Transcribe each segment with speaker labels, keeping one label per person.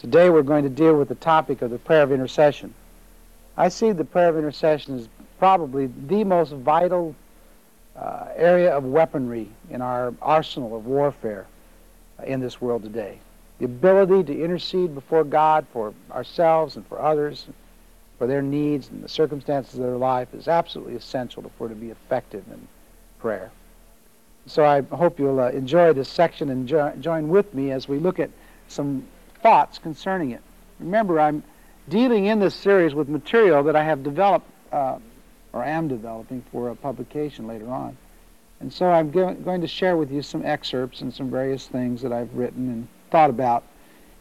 Speaker 1: Today we're going to deal with the topic of the prayer of intercession. I see the prayer of intercession as probably the most vital uh, area of weaponry in our arsenal of warfare in this world today. The ability to intercede before God for ourselves and for others, for their needs and the circumstances of their life is absolutely essential if we're to be effective in prayer. So I hope you'll uh, enjoy this section and jo- join with me as we look at some thoughts concerning it. Remember, I'm dealing in this series with material that I have developed uh, or am developing for a publication later on. And so I'm go- going to share with you some excerpts and some various things that I've written and thought about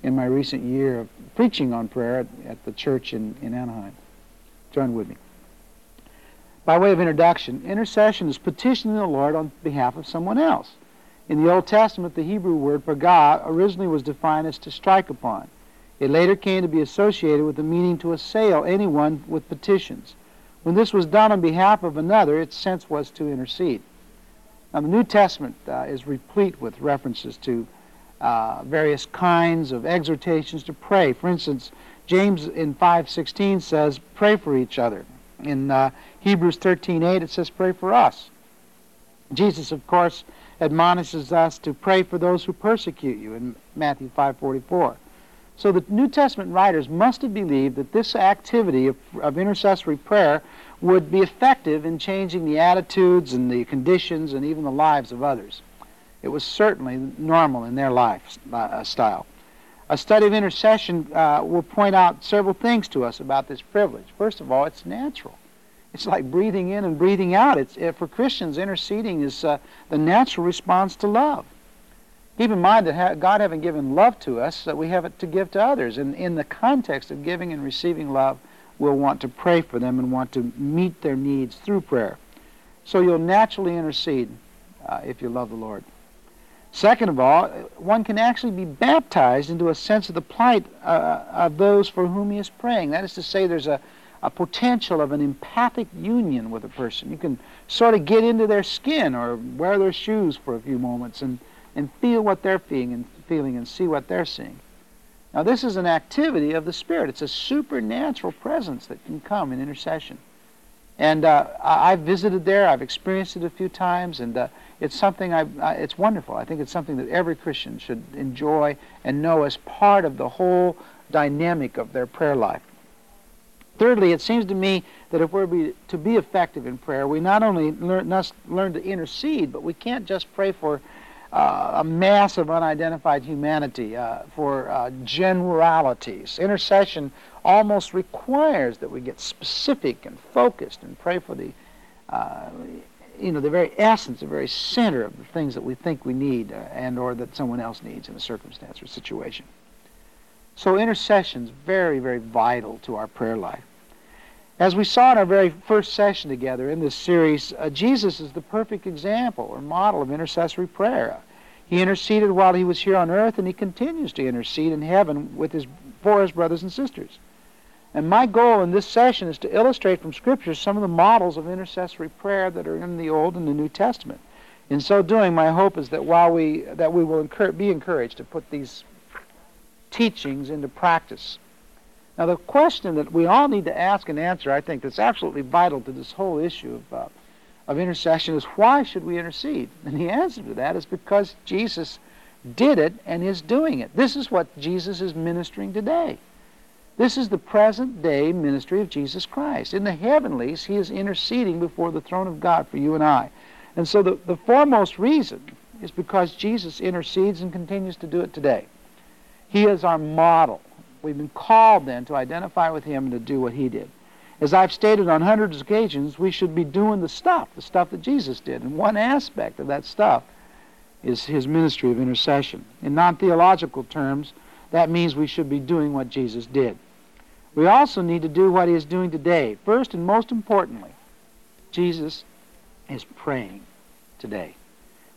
Speaker 1: in my recent year of preaching on prayer at, at the church in, in Anaheim. Join with me. By way of introduction, intercession is petitioning the Lord on behalf of someone else. In the Old Testament, the Hebrew word pagah originally was defined as to strike upon. It later came to be associated with the meaning to assail anyone with petitions. When this was done on behalf of another, its sense was to intercede. Now, the New Testament uh, is replete with references to uh, various kinds of exhortations to pray. For instance, James in 5:16 says, "Pray for each other." In uh, Hebrews 13:8 it says, "Pray for us." Jesus, of course, admonishes us to pray for those who persecute you in Matthew 5:44. So the New Testament writers must have believed that this activity of, of intercessory prayer would be effective in changing the attitudes and the conditions and even the lives of others. It was certainly normal in their lifestyle. Uh, A study of intercession uh, will point out several things to us about this privilege. First of all, it's natural. It's like breathing in and breathing out. It's, uh, for Christians, interceding is uh, the natural response to love. Keep in mind that ha- God having given love to us, that we have it to give to others. And in the context of giving and receiving love, we'll want to pray for them and want to meet their needs through prayer. So you'll naturally intercede uh, if you love the Lord. Second of all, one can actually be baptized into a sense of the plight uh, of those for whom he is praying. That is to say, there's a, a potential of an empathic union with a person. You can sort of get into their skin or wear their shoes for a few moments and, and feel what they're feeling and, feeling and see what they're seeing. Now, this is an activity of the Spirit. It's a supernatural presence that can come in intercession. And uh, I- I've visited there. I've experienced it a few times, and uh, it's something I, I, it's wonderful. I think it's something that every Christian should enjoy and know as part of the whole dynamic of their prayer life. Thirdly, it seems to me that if we're to be effective in prayer, we not only learn, must learn to intercede, but we can't just pray for uh, a mass of unidentified humanity, uh, for uh, generalities. Intercession almost requires that we get specific and focused and pray for the uh, you know, the very essence, the very center of the things that we think we need uh, and or that someone else needs in a circumstance or situation. So intercession is very, very vital to our prayer life. As we saw in our very first session together in this series, uh, Jesus is the perfect example or model of intercessory prayer. He interceded while he was here on earth, and he continues to intercede in heaven with his, for his brothers and sisters. And my goal in this session is to illustrate from Scripture some of the models of intercessory prayer that are in the Old and the New Testament. In so doing, my hope is that while we that we will encourage, be encouraged to put these teachings into practice. Now, the question that we all need to ask and answer, I think, that's absolutely vital to this whole issue of uh, of intercession is why should we intercede? And the answer to that is because Jesus did it and is doing it. This is what Jesus is ministering today. This is the present day ministry of Jesus Christ. In the heavenlies, he is interceding before the throne of God for you and I. And so the, the foremost reason is because Jesus intercedes and continues to do it today. He is our model. We've been called then to identify with him and to do what he did. As I've stated on hundreds of occasions, we should be doing the stuff, the stuff that Jesus did. And one aspect of that stuff is his ministry of intercession. In non theological terms, that means we should be doing what Jesus did. We also need to do what he is doing today. First and most importantly, Jesus is praying today.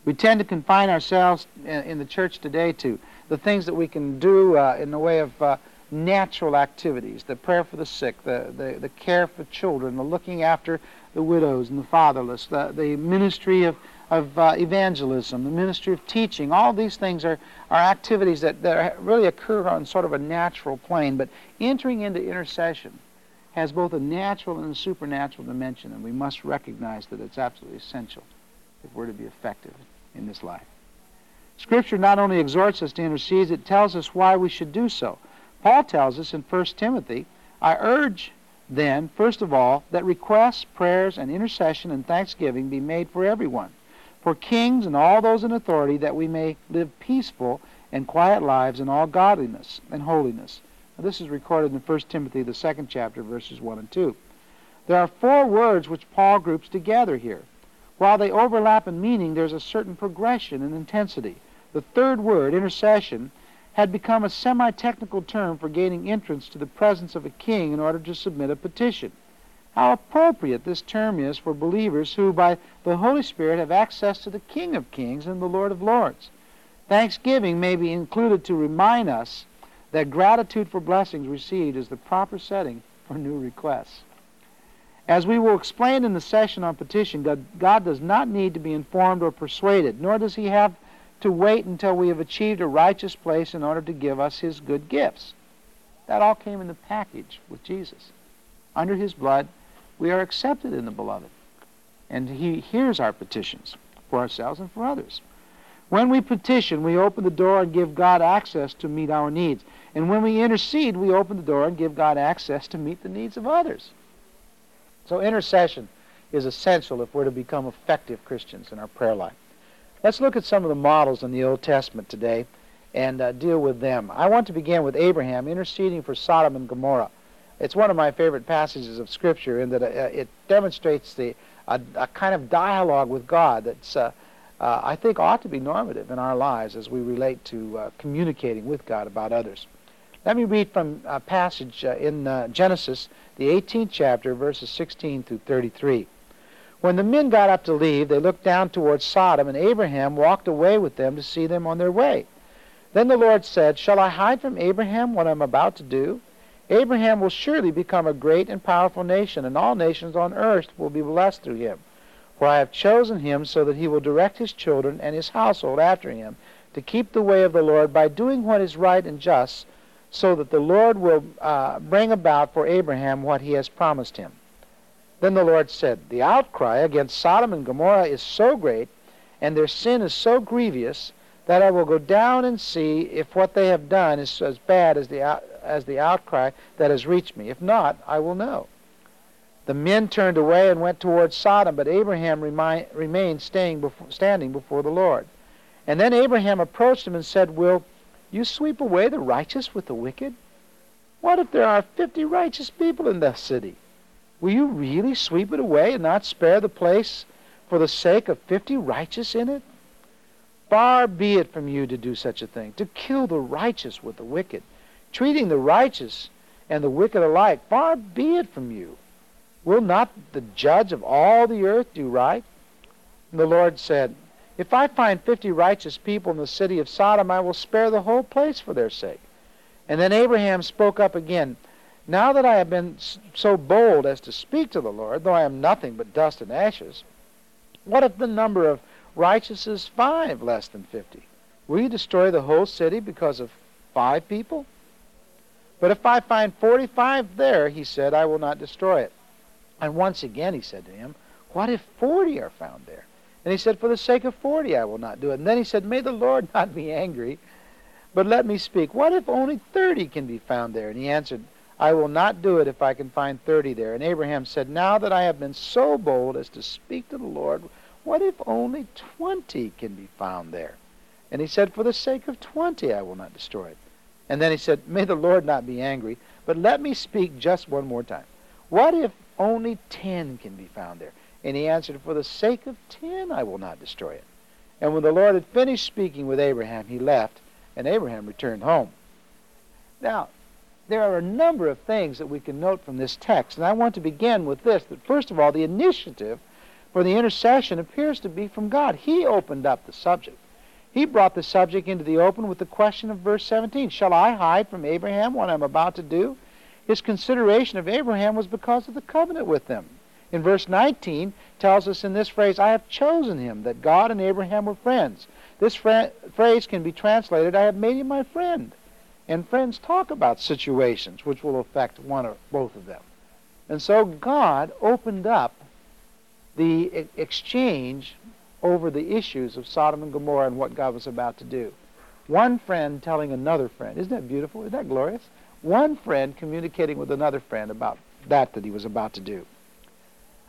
Speaker 1: We tend to confine ourselves in the church today to the things that we can do uh, in the way of uh, natural activities the prayer for the sick, the, the, the care for children, the looking after the widows and the fatherless, the, the ministry of, of uh, evangelism, the ministry of teaching. All these things are, are activities that, that really occur on sort of a natural plane, but entering into intercession has both a natural and a supernatural dimension, and we must recognize that it's absolutely essential if we're to be effective in this life. Scripture not only exhorts us to intercede, it tells us why we should do so. Paul tells us in 1 Timothy, I urge then, first of all, that requests, prayers, and intercession and thanksgiving be made for everyone, for kings and all those in authority, that we may live peaceful and quiet lives in all godliness and holiness. Now, this is recorded in 1 Timothy, the second chapter, verses 1 and 2. There are four words which Paul groups together here. While they overlap in meaning, there's a certain progression in intensity. The third word, intercession, had become a semi-technical term for gaining entrance to the presence of a king in order to submit a petition. How appropriate this term is for believers who, by the Holy Spirit, have access to the King of Kings and the Lord of Lords. Thanksgiving may be included to remind us that gratitude for blessings received is the proper setting for new requests. As we will explain in the session on petition, God, God does not need to be informed or persuaded, nor does he have to wait until we have achieved a righteous place in order to give us his good gifts. That all came in the package with Jesus. Under his blood, we are accepted in the beloved. And he hears our petitions for ourselves and for others. When we petition, we open the door and give God access to meet our needs. And when we intercede, we open the door and give God access to meet the needs of others. So intercession is essential if we're to become effective Christians in our prayer life. Let's look at some of the models in the Old Testament today and uh, deal with them. I want to begin with Abraham interceding for Sodom and Gomorrah. It's one of my favorite passages of Scripture in that uh, it demonstrates the a, a, kind of dialogue with God that's uh, uh, I think ought to be normative in our lives as we relate to uh, communicating with God about others. Let me read from a passage uh, in Genesis, the 18th chapter, verses 16 through 33. When the men got up to leave, they looked down towards Sodom, and Abraham walked away with them to see them on their way. Then the Lord said, Shall I hide from Abraham what I am about to do? Abraham will surely become a great and powerful nation, and all nations on earth will be blessed through him. For I have chosen him so that he will direct his children and his household after him to keep the way of the Lord by doing what is right and just, so that the Lord will uh, bring about for Abraham what he has promised him. Then the Lord said, The outcry against Sodom and Gomorrah is so great, and their sin is so grievous, that I will go down and see if what they have done is as bad as the, as the outcry that has reached me. If not, I will know. The men turned away and went towards Sodom, but Abraham remi- remained staying before, standing before the Lord. And then Abraham approached him and said, Will you sweep away the righteous with the wicked? What if there are fifty righteous people in the city? Will you really sweep it away and not spare the place for the sake of fifty righteous in it? Far be it from you to do such a thing, to kill the righteous with the wicked, treating the righteous and the wicked alike. Far be it from you. Will not the judge of all the earth do right? And the Lord said, If I find fifty righteous people in the city of Sodom, I will spare the whole place for their sake. And then Abraham spoke up again. Now that I have been so bold as to speak to the Lord, though I am nothing but dust and ashes, what if the number of righteous is five less than fifty? Will you destroy the whole city because of five people? But if I find forty-five there, he said, I will not destroy it. And once again he said to him, What if forty are found there? And he said, For the sake of forty I will not do it. And then he said, May the Lord not be angry, but let me speak. What if only thirty can be found there? And he answered, I will not do it if I can find thirty there. And Abraham said, Now that I have been so bold as to speak to the Lord, what if only twenty can be found there? And he said, For the sake of twenty I will not destroy it. And then he said, May the Lord not be angry, but let me speak just one more time. What if only ten can be found there? And he answered, For the sake of ten I will not destroy it. And when the Lord had finished speaking with Abraham, he left, and Abraham returned home. Now, there are a number of things that we can note from this text, and I want to begin with this that first of all, the initiative for the intercession appears to be from God. He opened up the subject. He brought the subject into the open with the question of verse 17 Shall I hide from Abraham what I'm about to do? His consideration of Abraham was because of the covenant with them. In verse 19 tells us in this phrase, I have chosen him, that God and Abraham were friends. This phrase can be translated, I have made him my friend. And friends talk about situations which will affect one or both of them. And so God opened up the exchange over the issues of Sodom and Gomorrah and what God was about to do. One friend telling another friend. Isn't that beautiful? Isn't that glorious? One friend communicating with another friend about that that he was about to do.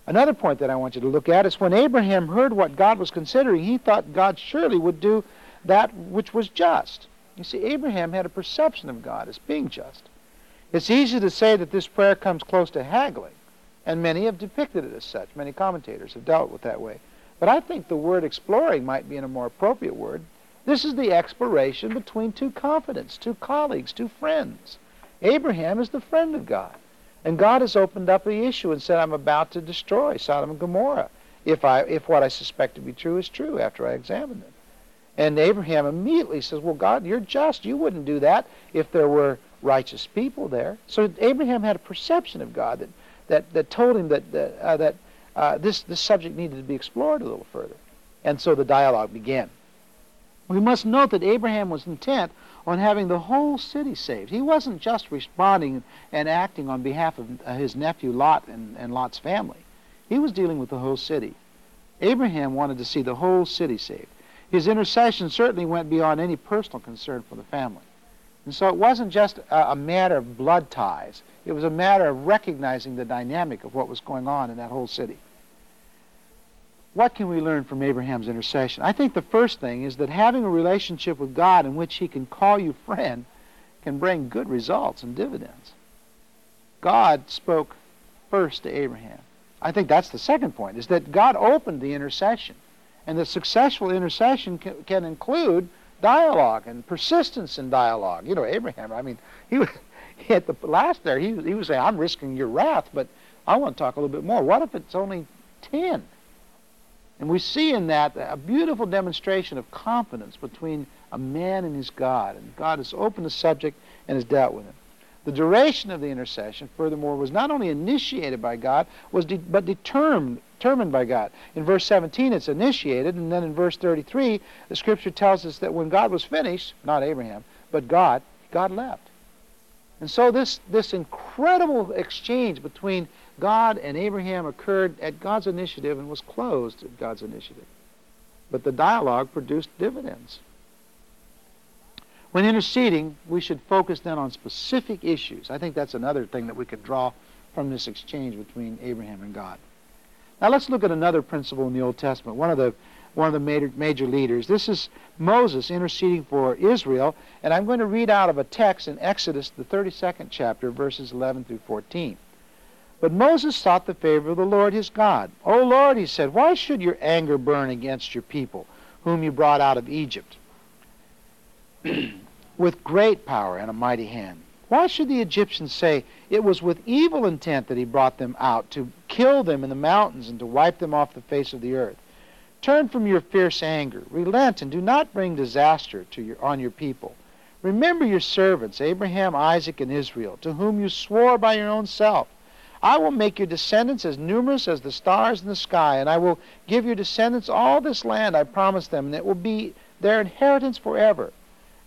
Speaker 1: Another point that I want you to look at is when Abraham heard what God was considering, he thought God surely would do that which was just. You see, Abraham had a perception of God as being just. It's easy to say that this prayer comes close to haggling, and many have depicted it as such. Many commentators have dealt with that way. But I think the word exploring might be a more appropriate word. This is the exploration between two confidants, two colleagues, two friends. Abraham is the friend of God. And God has opened up the issue and said, I'm about to destroy Sodom and Gomorrah if, I, if what I suspect to be true is true after I examine them. And Abraham immediately says, Well, God, you're just. You wouldn't do that if there were righteous people there. So Abraham had a perception of God that, that, that told him that, that, uh, that uh, this, this subject needed to be explored a little further. And so the dialogue began. We must note that Abraham was intent on having the whole city saved. He wasn't just responding and acting on behalf of uh, his nephew Lot and, and Lot's family. He was dealing with the whole city. Abraham wanted to see the whole city saved. His intercession certainly went beyond any personal concern for the family. And so it wasn't just a, a, matter of blood ties. It was a matter of recognizing the dynamic of what was going on in that whole city. What can we learn from Abraham's intercession? I think the first thing is that having a relationship with God in which he can call you friend can bring good results and dividends. God spoke first to Abraham. I think that's the second point, is that God opened the intercession. And the successful intercession can, can include dialogue and persistence in dialogue. You know, Abraham, I mean, he, he at the last there, he, he was saying, I'm risking your wrath, but I want to talk a little bit more. What if it's only 10? And we see in that a beautiful demonstration of confidence between a man and his God. And God has opened the subject and has dealt with him. The duration of the intercession, furthermore, was not only initiated by God, was de- but determined, determined by God. In verse 17, it's initiated, and then in verse 33, the scripture tells us that when God was finished, not Abraham, but God, God left. And so this, this incredible exchange between God and Abraham occurred at God's initiative and was closed at God's initiative. But the dialogue produced dividends. When interceding, we should focus then on specific issues. I think that's another thing that we could draw from this exchange between Abraham and God. Now let's look at another principle in the Old Testament, one of the one of the major, major leaders. This is Moses interceding for Israel, and I'm going to read out of a text in Exodus, the 32nd chapter, verses 11 through 14. But Moses sought the favor of the Lord his God. O Lord, he said, why should your anger burn against your people, whom you brought out of Egypt, with great power and a mighty hand? Why should the Egyptians say, It was with evil intent that he brought them out, to kill them in the mountains and to wipe them off the face of the earth? Turn from your fierce anger, relent, and do not bring disaster to your, on your people. Remember your servants, Abraham, Isaac, and Israel, to whom you swore by your own self I will make your descendants as numerous as the stars in the sky, and I will give your descendants all this land I promised them, and it will be their inheritance forever.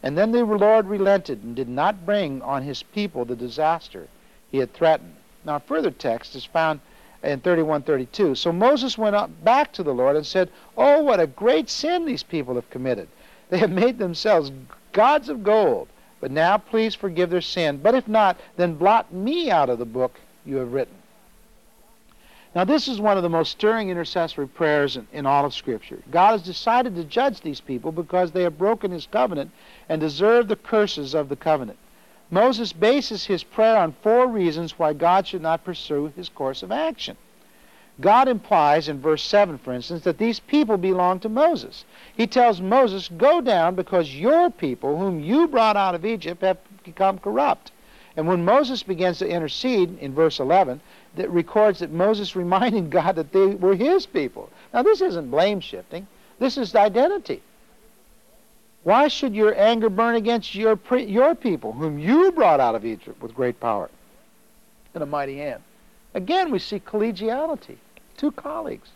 Speaker 1: And then the Lord relented and did not bring on his people the disaster he had threatened. Now, further text is found in 31:32. So Moses went up back to the Lord and said, "Oh, what a great sin these people have committed! They have made themselves gods of gold. But now please forgive their sin. But if not, then blot me out of the book you have written. Now, this is one of the most stirring intercessory prayers in, in, all of Scripture. God has decided to judge these people because they have broken his covenant and deserve the curses of the covenant. Moses bases his prayer on four reasons why God should not pursue his course of action. God implies in verse 7, for instance, that these people belong to Moses. He tells Moses, Go down because your people, whom you brought out of Egypt, have become corrupt. And when Moses begins to intercede in verse 11, that records that Moses reminded God that they were his people. Now, this isn't blame shifting, this is identity. Why should your anger burn against your, your people, whom you brought out of Egypt with great power and a mighty hand? Again, we see collegiality. two colleagues,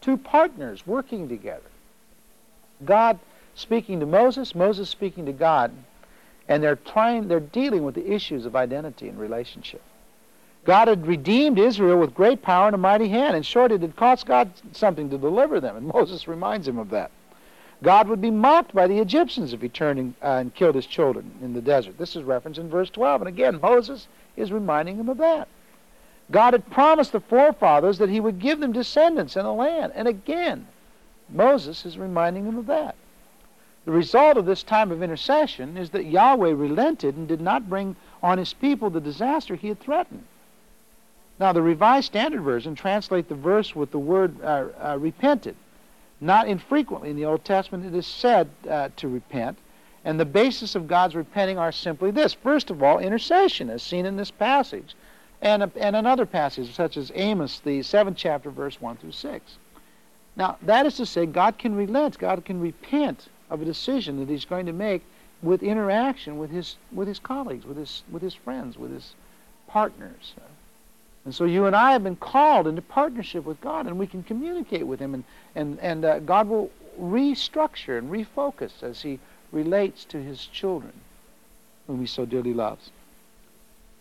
Speaker 1: two partners working together. God speaking to Moses, Moses speaking to God, and they're trying they're dealing with the issues of identity and relationship. God had redeemed Israel with great power and a mighty hand. In short, it had cost God something to deliver them, and Moses reminds him of that. God would be mocked by the Egyptians if he turned and, uh, and killed his children in the desert. This is referenced in verse 12. And again, Moses is reminding him of that. God had promised the forefathers that he would give them descendants and a land. And again, Moses is reminding him of that. The result of this time of intercession is that Yahweh relented and did not bring on his people the disaster he had threatened. Now, the Revised Standard Version translates the verse with the word uh, uh, repented. Not infrequently in the Old Testament it is said uh, to repent, and the basis of God's repenting are simply this. First of all, intercession, as seen in this passage, and, and another passage, such as Amos, the seventh chapter, verse 1 through 6. Now, that is to say, God can relent, God can repent of a decision that he's going to make with interaction with his, with his colleagues, with his, with his friends, with his partners. And so you and I have been called into partnership with God, and we can communicate with Him, and, and, and uh, God will restructure and refocus as He relates to His children, whom He so dearly loves.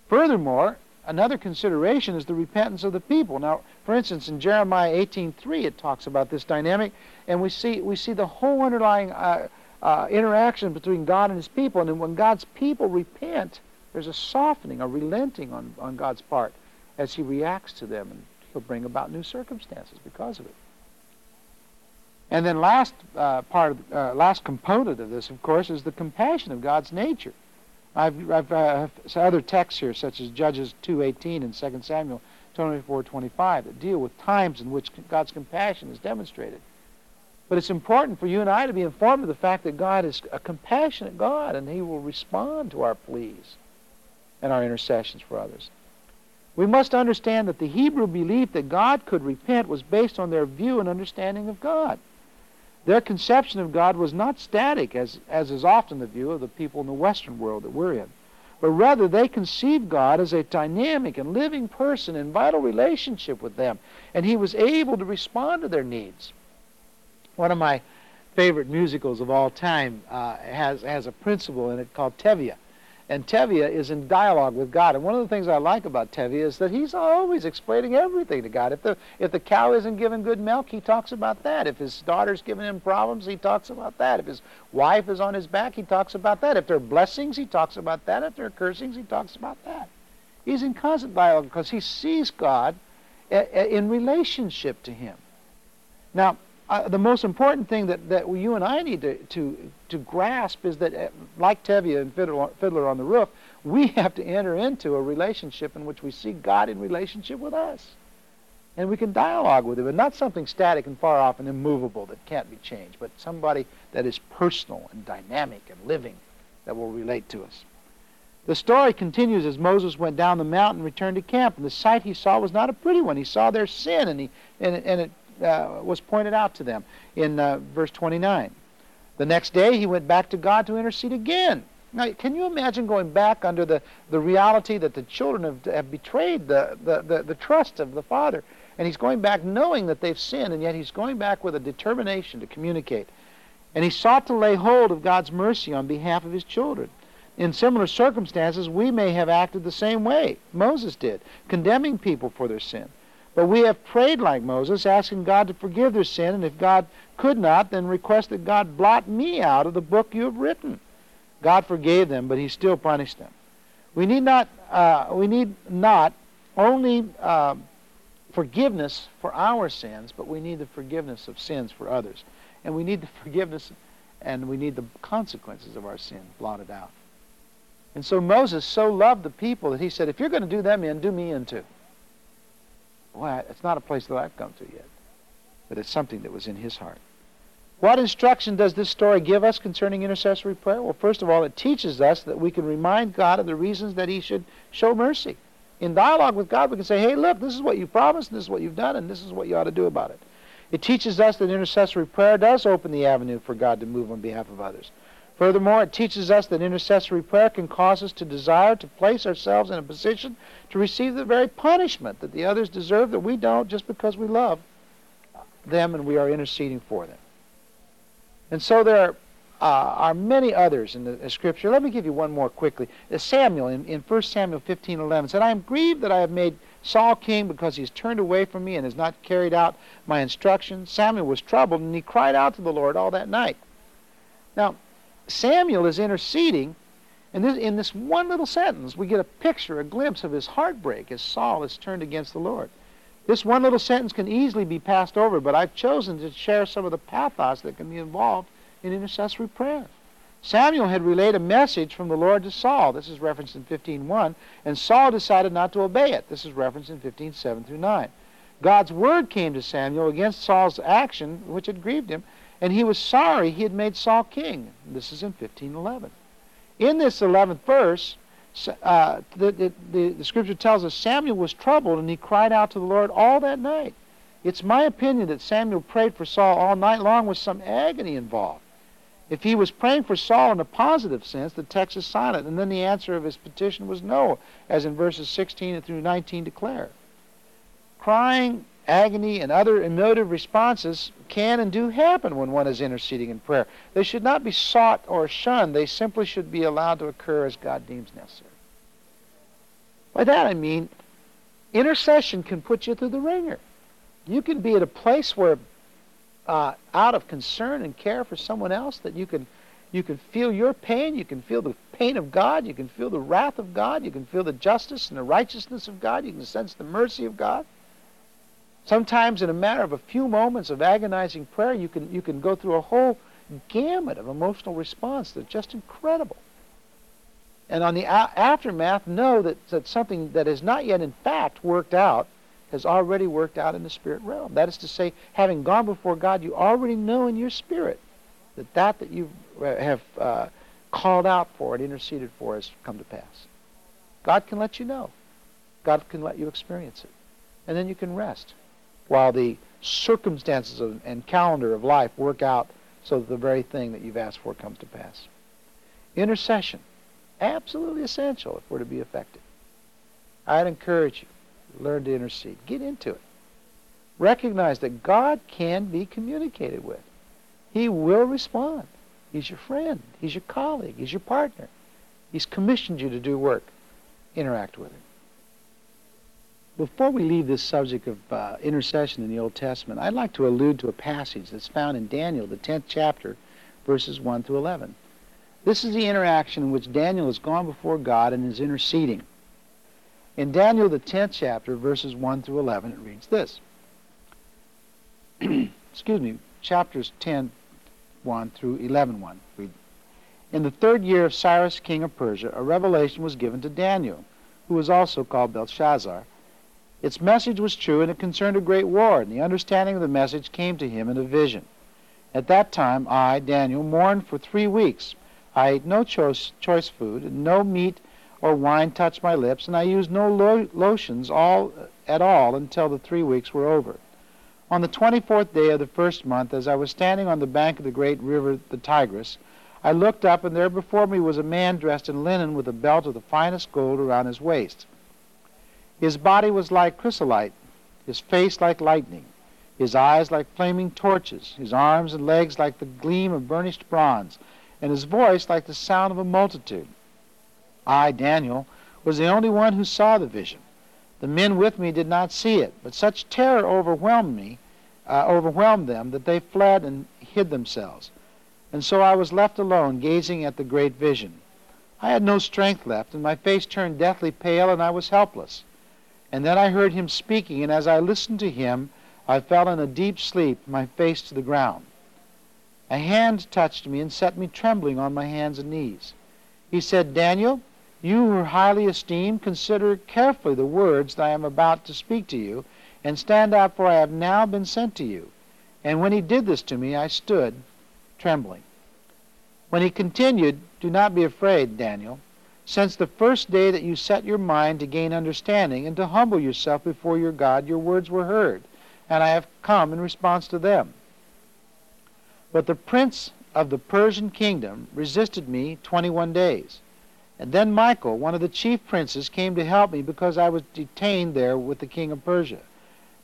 Speaker 1: Furthermore, another consideration is the repentance of the people. Now, for instance, in Jeremiah 18:3, it talks about this dynamic, and we see we see the whole underlying uh, uh, interaction between God and His people. And when God's people repent, there's a softening, a relenting on, on God's part as he reacts to them, and he'll bring about new circumstances because of it. And then last uh, part, of, uh, last component of this, of course, is the compassion of God's nature. I've, I've uh, other texts here, such as Judges 2:18 and 2 Samuel 24:25, that deal with times in which God's compassion is demonstrated. But it's important for you and I to be informed of the fact that God is a compassionate God, and He will respond to our pleas and our intercessions for others. We must understand that the Hebrew belief that God could repent was based on their view and understanding of God. Their conception of God was not static, as, as is often the view of the people in the Western world that we're in, but rather they conceived God as a dynamic and living person in vital relationship with them, and He was able to respond to their needs. One of my favorite musicals of all time uh, has, has a principal in it called Tevye. And Tevye is in dialogue with God. And one of the things I like about Tevye is that he's always explaining everything to God. If the, if the cow isn't giving good milk, he talks about that. If his daughter's giving him problems, he talks about that. If his wife is on his back, he talks about that. If there are blessings, he talks about that. If there are cursings, he talks about that. He's in constant dialogue because he sees God eh, eh, in relationship to him. Now, uh, the most important thing that, that you and I need to, to, to grasp is that, uh, like Tevye and Fiddler, Fiddler on the Roof, we have to enter into a relationship in which we see God in relationship with us. And we can dialogue with him, but not something static and far off and immovable that can't be changed, but somebody that is personal and dynamic and living that will relate to us. The story continues as Moses went down the mountain and returned to camp, and the sight he saw was not a pretty one. He saw their sin, and, he, and, and it uh, was pointed out to them in uh, verse 29. The next day he went back to God to intercede again. Now, can you imagine going back under the, the reality that the children have, have betrayed the, the, the, the trust of the Father? And he's going back knowing that they've sinned, and yet he's going back with a determination to communicate. And he sought to lay hold of God's mercy on behalf of his children. In similar circumstances, we may have acted the same way Moses did, condemning people for their sin. But we have prayed like Moses, asking God to forgive their sin, and if God could not, then request that God blot me out of the book you have written. God forgave them, but he still punished them. We need not, uh, we need not only uh, forgiveness for our sins, but we need the forgiveness of sins for others. And we need the forgiveness and we need the consequences of our sin blotted out. And so Moses so loved the people that he said, if you're going to do them in, do me in too. Well, it's not a place that I've come to yet, but it's something that was in his heart. What instruction does this story give us concerning intercessory prayer? Well, first of all, it teaches us that we can remind God of the reasons that he should show mercy. In dialogue with God, we can say, hey, look, this is what you promised, and this is what you've done, and this is what you ought to do about it. It teaches us that intercessory prayer does open the avenue for God to move on behalf of others. Furthermore, it teaches us that intercessory prayer can cause us to desire to place ourselves in a position to receive the very punishment that the others deserve that we don't just because we love them and we are interceding for them. And so there are, uh, are many others in the in Scripture. Let me give you one more quickly. Uh, Samuel in, in 1 Samuel 15 11 said, I am grieved that I have made Saul king because he has turned away from me and has not carried out my instructions. Samuel was troubled and he cried out to the Lord all that night. Now, Samuel is interceding, and this, in this one little sentence, we get a picture, a glimpse of his heartbreak as Saul is turned against the Lord. This one little sentence can easily be passed over, but I've chosen to share some of the pathos that can be involved in intercessory prayer. Samuel had relayed a message from the Lord to Saul. This is referenced in 15.1. And Saul decided not to obey it. This is referenced in 15.7 through 9. God's word came to Samuel against Saul's action, which had grieved him, and he was sorry he had made Saul king. This is in 15.11. In this 11th verse, uh, the, the, the, the scripture tells us Samuel was troubled and he cried out to the Lord all that night. It's my opinion that Samuel prayed for Saul all night long with some agony involved. If he was praying for Saul in a positive sense, the text is silent, and then the answer of his petition was no, as in verses 16 through 19 declare. Crying, agony, and other emotive responses can and do happen when one is interceding in prayer. They should not be sought or shunned. They simply should be allowed to occur as God deems necessary. By that I mean, intercession can put you through the wringer. You can be at a place where uh, out of concern and care for someone else that you can you can feel your pain you can feel the pain of god you can feel the wrath of god you can feel the justice and the righteousness of god you can sense the mercy of god sometimes in a matter of a few moments of agonizing prayer you can you can go through a whole gamut of emotional response that's just incredible and on the a- aftermath know that, that something that is not yet in fact worked out has already worked out in the spirit realm. That is to say, having gone before God, you already know in your spirit that that that you uh, have uh, called out for and interceded for has come to pass. God can let you know. God can let you experience it. And then you can rest while the circumstances of, and calendar of life work out so that the very thing that you've asked for comes to pass. Intercession, absolutely essential if we're to be effective. I'd encourage you Learn to intercede. Get into it. Recognize that God can be communicated with. He will respond. He's your friend. He's your colleague. He's your partner. He's commissioned you to do work. Interact with him. Before we leave this subject of uh, intercession in the Old Testament, I'd like to allude to a passage that's found in Daniel, the 10th chapter, verses 1 through 11. This is the interaction in which Daniel has gone before God and is interceding. In Daniel, the 10th chapter, verses 1 through 11, it reads this. Excuse me, chapters 10, 1 through 11, 1. Read. In the third year of Cyrus, king of Persia, a revelation was given to Daniel, who was also called Belshazzar. Its message was true, and it concerned a great war, and the understanding of the message came to him in a vision. At that time, I, Daniel, mourned for three weeks. I ate no choice, choice food, and no meat or wine touched my lips, and I used no lo- lotions all at all until the three weeks were over. On the twenty-fourth day of the first month, as I was standing on the bank of the great river, the Tigris, I looked up, and there before me was a man dressed in linen with a belt of the finest gold around his waist. His body was like chrysolite, his face like lightning, his eyes like flaming torches, his arms and legs like the gleam of burnished bronze, and his voice like the sound of a multitude. I, Daniel, was the only one who saw the vision. The men with me did not see it, but such terror overwhelmed me, uh, overwhelmed them, that they fled and hid themselves. And so I was left alone, gazing at the great vision. I had no strength left, and my face turned deathly pale, and I was helpless. And then I heard him speaking, and as I listened to him, I fell in a deep sleep, my face to the ground. A hand touched me and set me trembling on my hands and knees. He said, Daniel, you who are highly esteemed, consider carefully the words that I am about to speak to you, and stand up, for I have now been sent to you. And when he did this to me, I stood trembling. When he continued, Do not be afraid, Daniel. Since the first day that you set your mind to gain understanding and to humble yourself before your God, your words were heard, and I have come in response to them. But the prince of the Persian kingdom resisted me 21 days. And then Michael, one of the chief princes, came to help me because I was detained there with the king of Persia.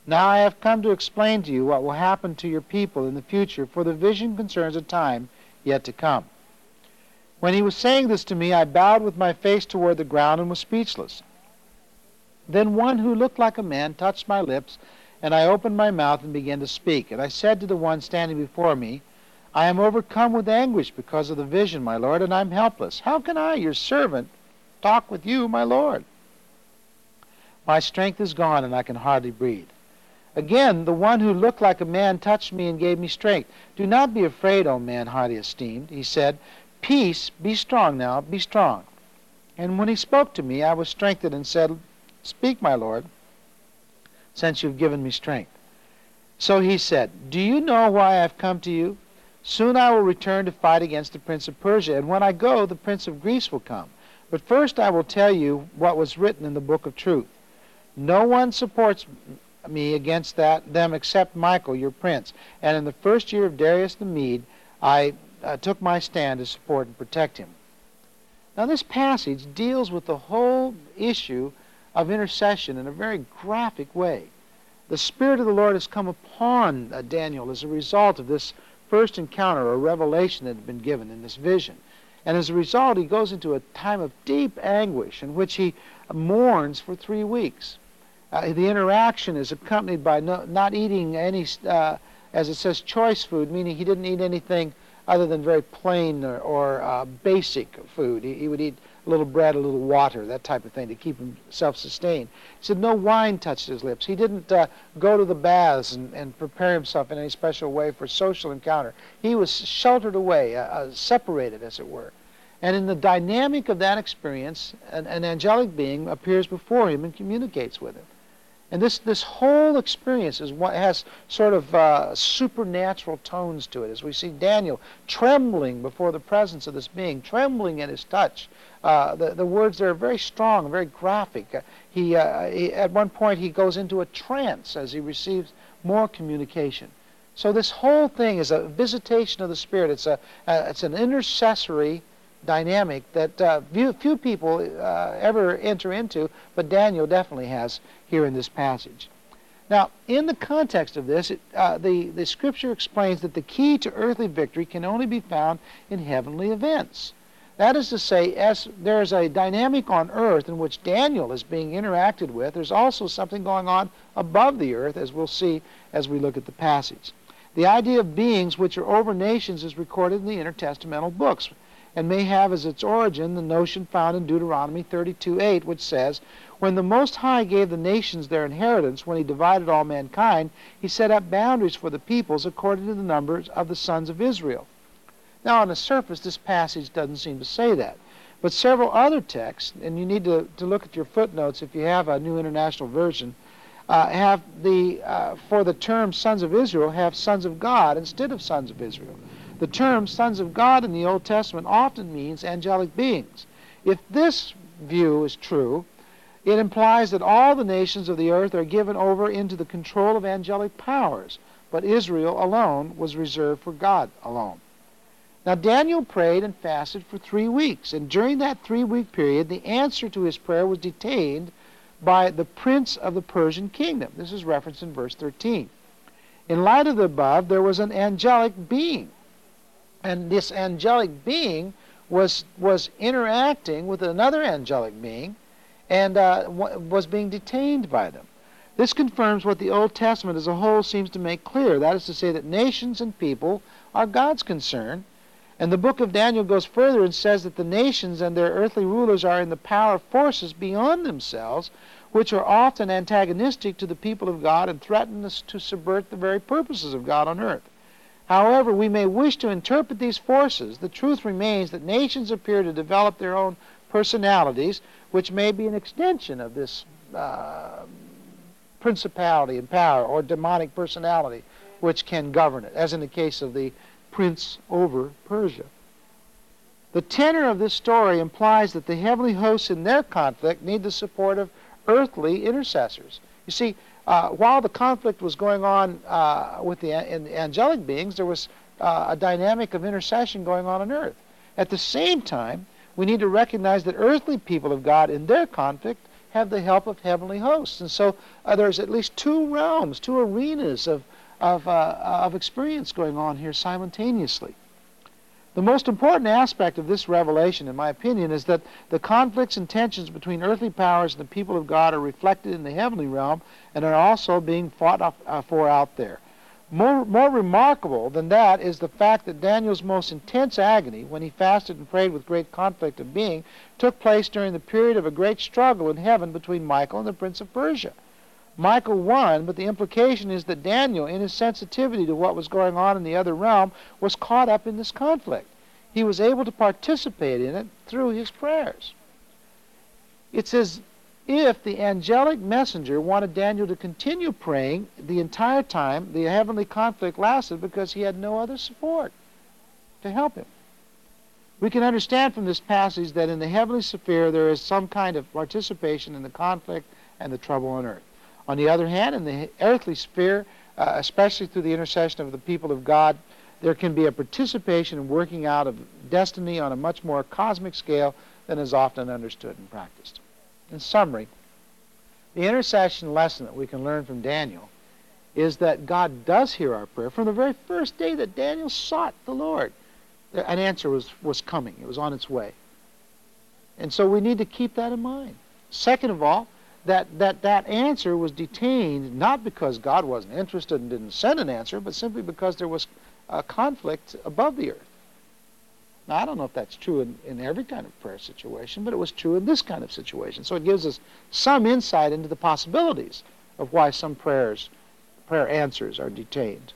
Speaker 1: Now I have come to explain to you what will happen to your people in the future, for the vision concerns a time yet to come. When he was saying this to me, I bowed with my face toward the ground and was speechless. Then one who looked like a man touched my lips, and I opened my mouth and began to speak. And I said to the one standing before me, I am overcome with anguish because of the vision, my Lord, and I am helpless. How can I, your servant, talk with you, my Lord? My strength is gone, and I can hardly breathe. Again, the one who looked like a man touched me and gave me strength. Do not be afraid, O man highly esteemed. He said, Peace, be strong now, be strong. And when he spoke to me, I was strengthened and said, Speak, my Lord, since you've given me strength. So he said, Do you know why I have come to you? Soon I will return to fight against the prince of Persia, and when I go, the prince of Greece will come. But first I will tell you what was written in the book of truth. No one supports me against that them except Michael, your prince. And in the first year of Darius the Mede, I uh, took my stand to support and protect him. Now, this passage deals with the whole issue of intercession in a very graphic way. The Spirit of the Lord has come upon uh, Daniel as a result of this first encounter or revelation that had been given in this vision. And as a result, he goes into a time of deep anguish in which he mourns for three weeks. Uh, the interaction is accompanied by no, not eating any, uh, as it says, choice food, meaning he didn't eat anything other than very plain or, or uh, basic food. He, he, would eat a little bread, a little water, that type of thing to keep him self-sustained. He said no wine touched his lips. He didn't uh, go to the baths and, and, prepare himself in any special way for social encounter. He was sheltered away, uh, uh, separated, as it were. And in the dynamic of that experience, an, an angelic being appears before him and communicates with him. And this, this whole experience is what has sort of uh, supernatural tones to it, as we see Daniel trembling before the presence of this being, trembling at his touch. Uh, the, the words there are very strong, very graphic. Uh, he, uh, he, at one point, he goes into a trance as he receives more communication. So this whole thing is a visitation of the Spirit. It's, a, it's an intercessory dynamic that uh, few, few people uh, ever enter into, but Daniel definitely has here in this passage. Now, in the context of this, it, uh, the, the scripture explains that the key to earthly victory can only be found in heavenly events. That is to say, as there is a dynamic on earth in which Daniel is being interacted with, there's also something going on above the earth, as we'll see as we look at the passage. The idea of beings which are over nations is recorded in the intertestamental books and may have as its origin the notion found in Deuteronomy 32:8, which says, When the Most High gave the nations their inheritance, when he divided all mankind, he set up boundaries for the peoples according to the numbers of the sons of Israel. Now, on the surface, this passage doesn't seem to say that. But several other texts, and you need to, to look at your footnotes if you have a New International Version, uh, have the, uh, for the term sons of Israel, have sons of God instead of sons of Israel. The term sons of God in the Old Testament often means angelic beings. If this view is true, it implies that all the nations of the earth are given over into the control of angelic powers, but Israel alone was reserved for God alone. Now, Daniel prayed and fasted for three weeks, and during that three week period, the answer to his prayer was detained by the prince of the Persian kingdom. This is referenced in verse 13. In light of the above, there was an angelic being and this angelic being was was interacting with another angelic being and uh, was being detained by them. This confirms what the Old Testament as a whole seems to make clear. That is to say, that nations and people are God's concern. And the book of Daniel goes further and says that the nations and their earthly rulers are in the power of forces beyond themselves, which are often antagonistic to the people of God and threaten to subvert the very purposes of God on earth. However we may wish to interpret these forces, the truth remains that nations appear to develop their own personalities, which may be an extension of this uh, principality and power or demonic personality which can govern it, as in the case of the prince over Persia. The tenor of this story implies that the heavenly hosts in their conflict need the support of earthly intercessors. You see, uh, while the conflict was going on uh, with the, angelic beings, there was uh, a dynamic of intercession going on on earth. At the same time, we need to recognize that earthly people of God in their conflict have the help of heavenly hosts. And so uh, there's at least two realms, two arenas of, of, uh, of experience going on here simultaneously. The most important aspect of this revelation, in my opinion, is that the conflicts and tensions between earthly powers and the people of God are reflected in the heavenly realm and are also being fought uh, for out there. More, more remarkable than that is the fact that Daniel's most intense agony, when he fasted and prayed with great conflict of being, took place during the period of a great struggle in heaven between Michael and the prince of Persia. Michael won, but the implication is that Daniel, in his sensitivity to what was going on in the other realm, was caught up in this conflict. He was able to participate in it through his prayers. It says if the angelic messenger wanted Daniel to continue praying the entire time the heavenly conflict lasted because he had no other support to help him. We can understand from this passage that in the heavenly sphere there is some kind of participation in the conflict and the trouble on earth. On the other hand, in the earthly sphere, uh, especially through the intercession of the people of God, there can be a participation in working out of destiny on a much more cosmic scale than is often understood and practiced. In summary, the intercession lesson that we can learn from Daniel is that God does hear our prayer. From the very first day that Daniel sought the Lord, an answer was, was coming, it was on its way. And so we need to keep that in mind. Second of all, that, that that answer was detained not because God wasn't interested and didn't send an answer, but simply because there was a conflict above the earth. Now, I don't know if that's true in, in every kind of prayer situation, but it was true in this kind of situation. So it gives us some insight into the possibilities of why some prayers, prayer answers are detained.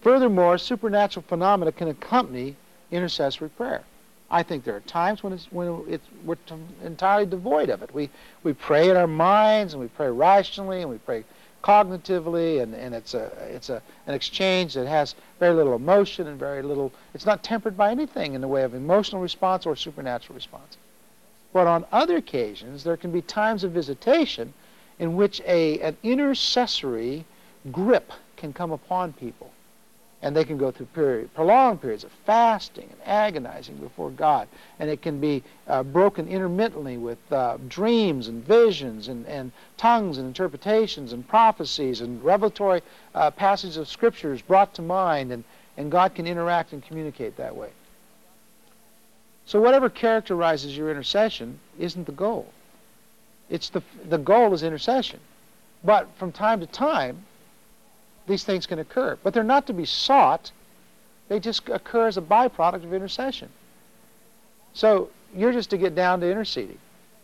Speaker 1: Furthermore, supernatural phenomena can accompany intercessory prayer. I think there are times when, it's, when it's, we're entirely devoid of it. We, we pray in our minds and we pray rationally and we pray cognitively and, and it's, a, it's a, an exchange that has very little emotion and very little, it's not tempered by anything in the way of emotional response or supernatural response. But on other occasions, there can be times of visitation in which a, an intercessory grip can come upon people and they can go through period, prolonged periods of fasting and agonizing before God. And it can be uh, broken intermittently with uh, dreams and visions and, and tongues and interpretations and prophecies and revelatory uh, passages of scriptures brought to mind, and, and God can interact and communicate that way. So whatever characterizes your intercession isn't the goal. It's the, the goal is intercession. But from time to time, these things can occur. But they're not to be sought. They just occur as a byproduct of intercession. So you're just to get down to interceding,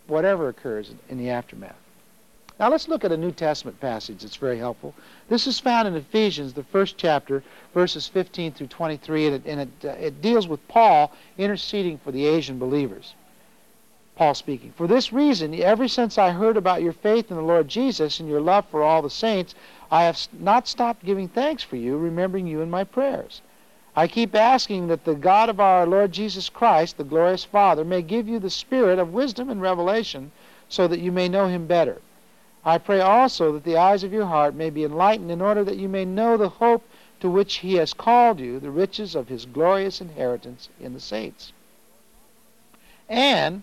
Speaker 1: whatever occurs in the aftermath. Now let's look at a New Testament passage that's very helpful. This is found in Ephesians, the first chapter, verses 15 through 23, and it, and it, uh, it deals with Paul interceding for the Asian believers. Paul speaking. For this reason, ever since I heard about your faith in the Lord Jesus and your love for all the saints, I have not stopped giving thanks for you, remembering you in my prayers. I keep asking that the God of our Lord Jesus Christ, the glorious Father, may give you the spirit of wisdom and revelation so that you may know him better. I pray also that the eyes of your heart may be enlightened in order that you may know the hope to which he has called you, the riches of his glorious inheritance in the saints. And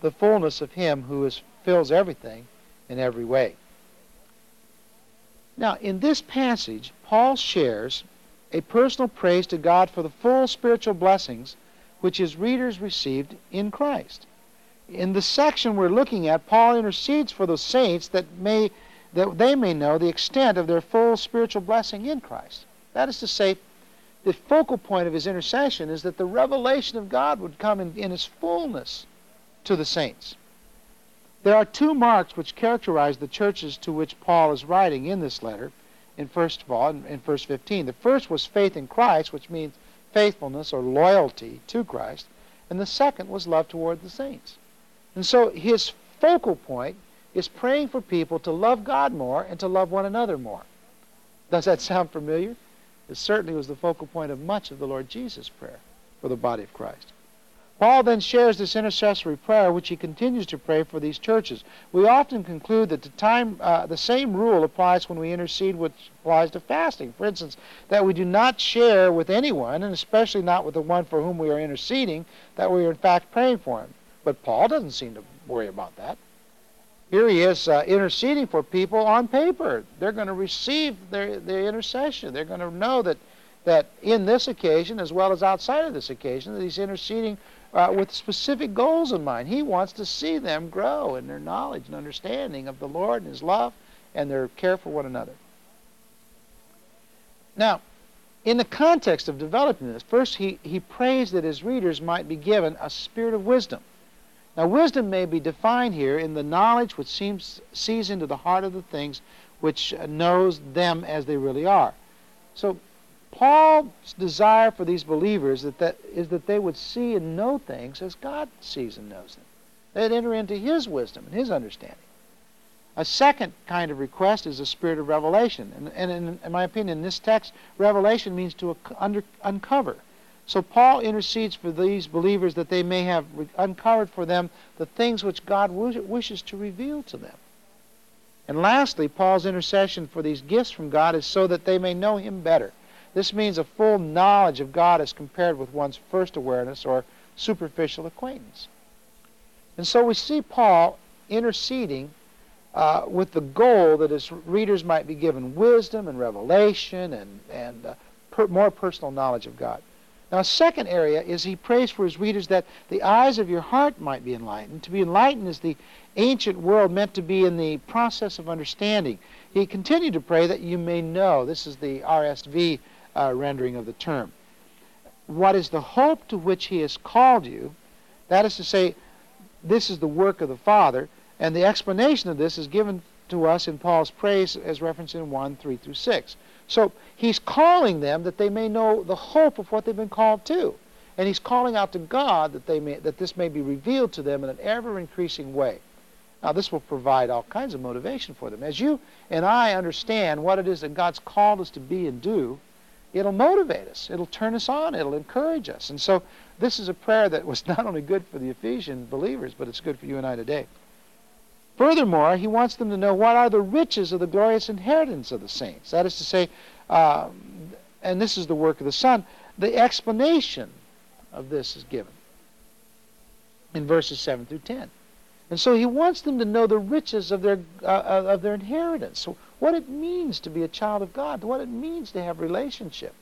Speaker 1: the fullness of Him who is, fills everything in every way. Now, in this passage, Paul shares a personal praise to God for the full spiritual blessings which his readers received in Christ. In the section we're looking at, Paul intercedes for the saints that may that they may know the extent of their full spiritual blessing in Christ. That is to say, the focal point of his intercession is that the revelation of God would come in, in its fullness to the saints. There are two marks which characterize the churches to which Paul is writing in this letter, in first of all, in, in verse 15. The first was faith in Christ, which means faithfulness or loyalty to Christ. And the second was love toward the saints. And so his focal point is praying for people to love God more and to love one another more. Does that sound familiar? It certainly was the focal point of much of the Lord Jesus' prayer for the body of Christ. Paul then shares this intercessory prayer, which he continues to pray for these churches. We often conclude that the time, uh, the same rule applies when we intercede, which applies to fasting. For instance, that we do not share with anyone, and especially not with the one for whom we are interceding, that we are in fact praying for him. But Paul doesn't seem to worry about that. Here he is uh, interceding for people on paper. They're going to receive their, their intercession. They're going to know that, that in this occasion, as well as outside of this occasion, that he's interceding uh, with specific goals in mind. He wants to see them grow in their knowledge and understanding of the Lord and His love and their care for one another. Now, in the context of developing this, first he, he prays that his readers might be given a spirit of wisdom. Now, wisdom may be defined here in the knowledge which seems, sees into the heart of the things which knows them as they really are. So, Paul's desire for these believers that, that is that they would see and know things as God sees and knows them. They'd enter into His wisdom and His understanding. A second kind of request is a spirit of revelation. And, and in, in, my opinion, in this text, revelation means to under, uncover. So Paul intercedes for these believers that they may have uncovered for them the things which God wishes to reveal to them. And lastly, Paul's intercession for these gifts from God is so that they may know Him better. This means a full knowledge of God as compared with one's first awareness or superficial acquaintance. And so we see Paul interceding uh, with the goal that his readers might be given wisdom and revelation and, and uh, per, more personal knowledge of God. Now, second area is he prays for his readers that the eyes of your heart might be enlightened. To be enlightened is the ancient world meant to be in the process of understanding. He continued to pray that you may know. This is the RSV uh, rendering of the term. What is the hope to which he has called you? That is to say, this is the work of the Father, and the explanation of this is given to us in Paul's praise as referenced in 1, 3 through 6. So he's calling them that they may know the hope of what they've been called to. And he's calling out to God that, they may, that this may be revealed to them in an ever increasing way. Now, this will provide all kinds of motivation for them. As you and I understand what it is that God's called us to be and do, it'll motivate us. It'll turn us on. It'll encourage us. And so this is a prayer that was not only good for the Ephesian believers, but it's good for you and I today. Furthermore, he wants them to know what are the riches of the glorious inheritance of the saints. That is to say, uh, and this is the work of the Son, the explanation of this is given in verses 7 through 10. And so he wants them to know the riches of their, uh, of their inheritance. So what it means to be a child of God, what it means to have relationship.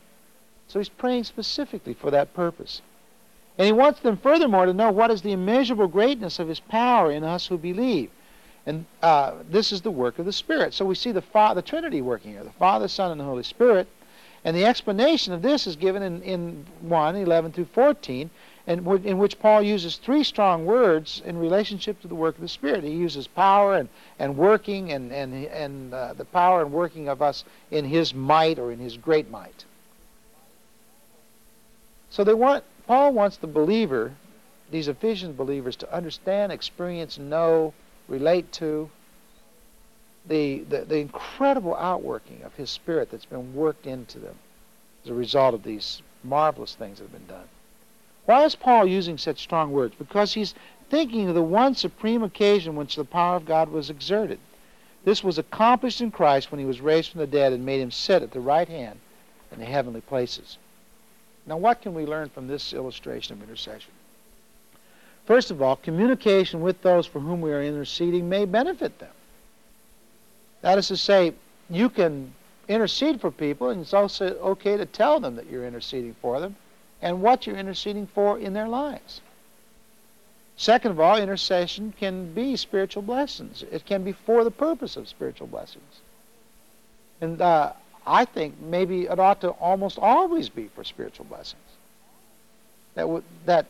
Speaker 1: So he's praying specifically for that purpose. And he wants them furthermore to know what is the immeasurable greatness of his power in us who believe. And uh, this is the work of the Spirit. So we see the, Fa- the Trinity working here, the Father, Son, and the Holy Spirit. And the explanation of this is given in, in 1, 11 through 14, and in which Paul uses three strong words in relationship to the work of the Spirit. He uses power and, and working and, and, and uh, the power and working of us in his might or in his great might. So they want Paul wants the believer, these Ephesian believers, to understand, experience, know, relate to the, the, the incredible outworking of his spirit that's been worked into them as a result of these marvelous things that have been done. Why is Paul using such strong words? Because he's thinking of the one supreme occasion which the power of God was exerted. This was accomplished in Christ when he was raised from the dead and made him sit at the right hand in the heavenly places. Now, what can we learn from this illustration of intercession? First of all, communication with those for whom we are interceding may benefit them. That is to say, you can intercede for people, and it's also okay to tell them that you're interceding for them and what you're interceding for in their lives. Second of all, intercession can be spiritual blessings. It can be for the purpose of spiritual blessings. And uh, I think maybe it ought to almost always be for spiritual blessings. That, w- that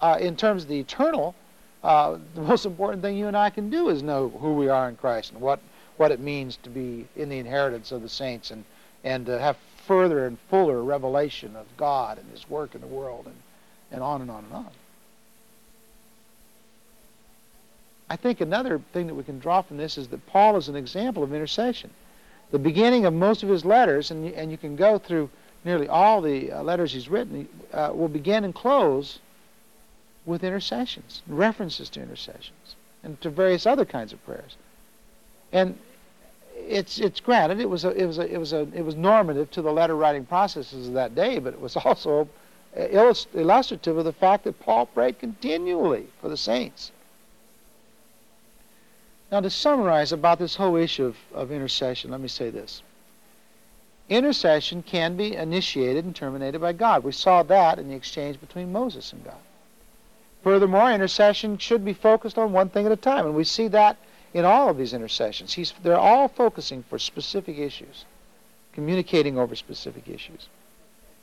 Speaker 1: uh, in terms of the eternal, uh, the most important thing you and I can do is know who we are in Christ and what, what it means to be in the inheritance of the saints and, and to have further and fuller revelation of God and His work in the world and, and on and on and on. I think another thing that we can draw from this is that Paul is an example of intercession. The beginning of most of his letters, and you, and you can go through nearly all the uh, letters he's written, uh, will begin and close with intercessions, references to intercessions, and to various other kinds of prayers. And it's it's granted it was a, it was a, it was a, it was normative to the letter writing processes of that day, but it was also illustrative of the fact that Paul prayed continually for the saints. Now, to summarize about this whole issue of, of intercession, let me say this. Intercession can be initiated and terminated by God. We saw that in the exchange between Moses and God. Furthermore, intercession should be focused on one thing at a time, and we see that in all of these intercessions. He's, they're all focusing for specific issues, communicating over specific issues.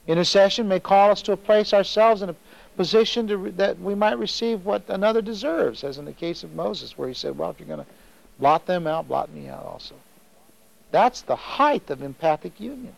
Speaker 1: Intercession may call us to a place ourselves in a position to, that we might receive what another deserves, as in the case of Moses, where he said, Well, if you're going to blot them out, blot me out also. That's the height of empathic union.